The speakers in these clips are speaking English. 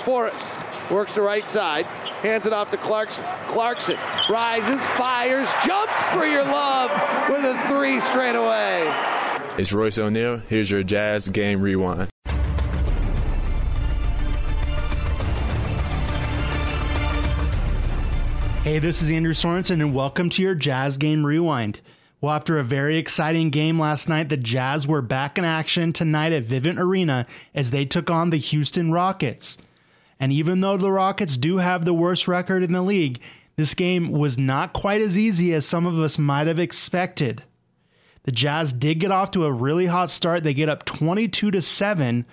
Forrest works the right side, hands it off to Clarkson. Clarkson rises, fires, jumps for your love with a three straight away. It's Royce O'Neale. Here's your Jazz Game Rewind. Hey, this is Andrew Sorensen, and welcome to your Jazz Game Rewind. Well, after a very exciting game last night, the Jazz were back in action tonight at Vivint Arena as they took on the Houston Rockets. And even though the Rockets do have the worst record in the league, this game was not quite as easy as some of us might have expected. The Jazz did get off to a really hot start. They get up 22 to 7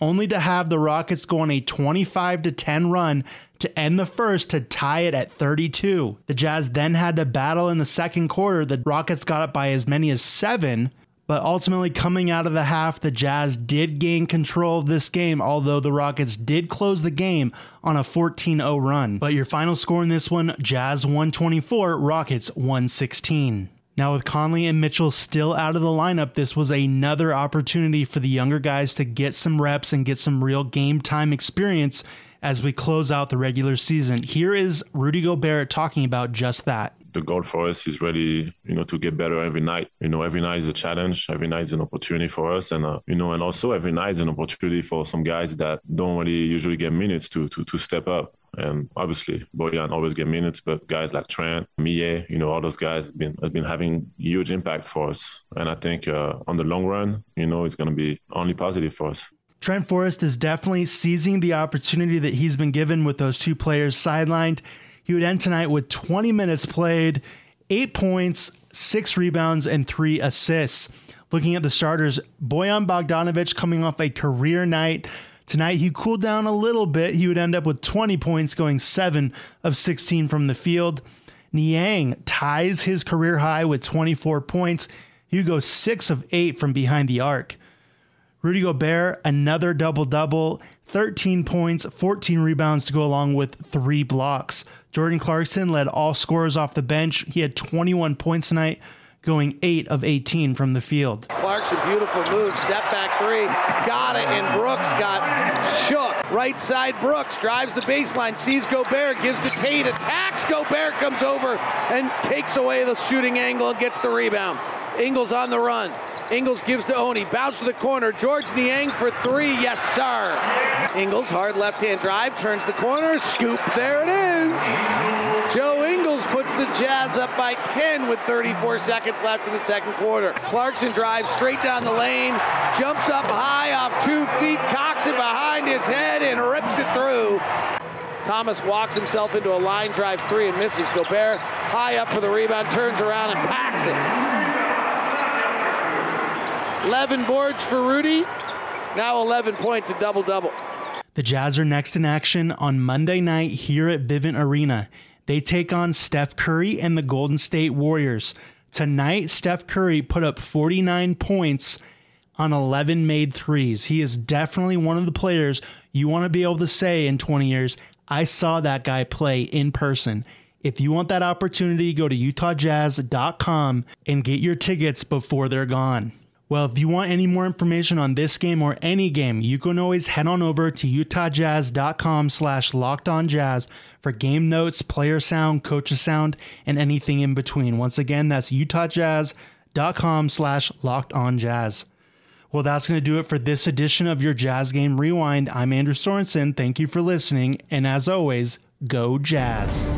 only to have the Rockets go on a 25 to 10 run to end the first to tie it at 32. The Jazz then had to battle in the second quarter. The Rockets got up by as many as 7, but ultimately coming out of the half, the Jazz did gain control of this game, although the Rockets did close the game on a 14-0 run. But your final score in this one, Jazz 124, Rockets 116. Now, with Conley and Mitchell still out of the lineup, this was another opportunity for the younger guys to get some reps and get some real game time experience as we close out the regular season. Here is Rudy Gobert talking about just that. The goal for us is really, you know, to get better every night. You know, every night is a challenge. Every night is an opportunity for us, and uh, you know, and also every night is an opportunity for some guys that don't really usually get minutes to to to step up. And obviously, Bojan always get minutes, but guys like Trent, Miye, you know, all those guys have been have been having huge impact for us. And I think uh, on the long run, you know, it's going to be only positive for us. Trent Forrest is definitely seizing the opportunity that he's been given with those two players sidelined. He would end tonight with 20 minutes played, eight points, six rebounds, and three assists. Looking at the starters, Bojan Bogdanovich coming off a career night. Tonight he cooled down a little bit. He would end up with 20 points, going 7 of 16 from the field. Niang ties his career high with 24 points. He would go 6 of 8 from behind the arc. Rudy Gobert, another double double, 13 points, 14 rebounds to go along with three blocks. Jordan Clarkson led all scorers off the bench. He had 21 points tonight, going 8 of 18 from the field. Clarkson, beautiful move, step back three, got it, and Brooks got shook. Right side, Brooks drives the baseline, sees Gobert, gives to Tate, attacks, Gobert comes over and takes away the shooting angle and gets the rebound. Ingles on the run. Ingles gives to Oni. Bounce to the corner. George Niang for three. Yes, sir. Ingles, hard left hand drive, turns the corner. Scoop. There it is. Joe Ingles puts the Jazz up by 10 with 34 seconds left in the second quarter. Clarkson drives straight down the lane, jumps up high off two feet, cocks it behind his head, and rips it through. Thomas walks himself into a line drive three and misses. Gobert high up for the rebound, turns around and packs it. 11 boards for Rudy. Now 11 points, a double double. The Jazz are next in action on Monday night here at Vivint Arena. They take on Steph Curry and the Golden State Warriors. Tonight, Steph Curry put up 49 points on 11 made threes. He is definitely one of the players you want to be able to say in 20 years, I saw that guy play in person. If you want that opportunity, go to utahjazz.com and get your tickets before they're gone. Well, if you want any more information on this game or any game, you can always head on over to utahjazz.com slash lockedonjazz for game notes, player sound, coaches sound, and anything in between. Once again, that's utahjazz.com slash lockedonjazz. Well, that's going to do it for this edition of your Jazz Game Rewind. I'm Andrew Sorensen. Thank you for listening. And as always, go Jazz.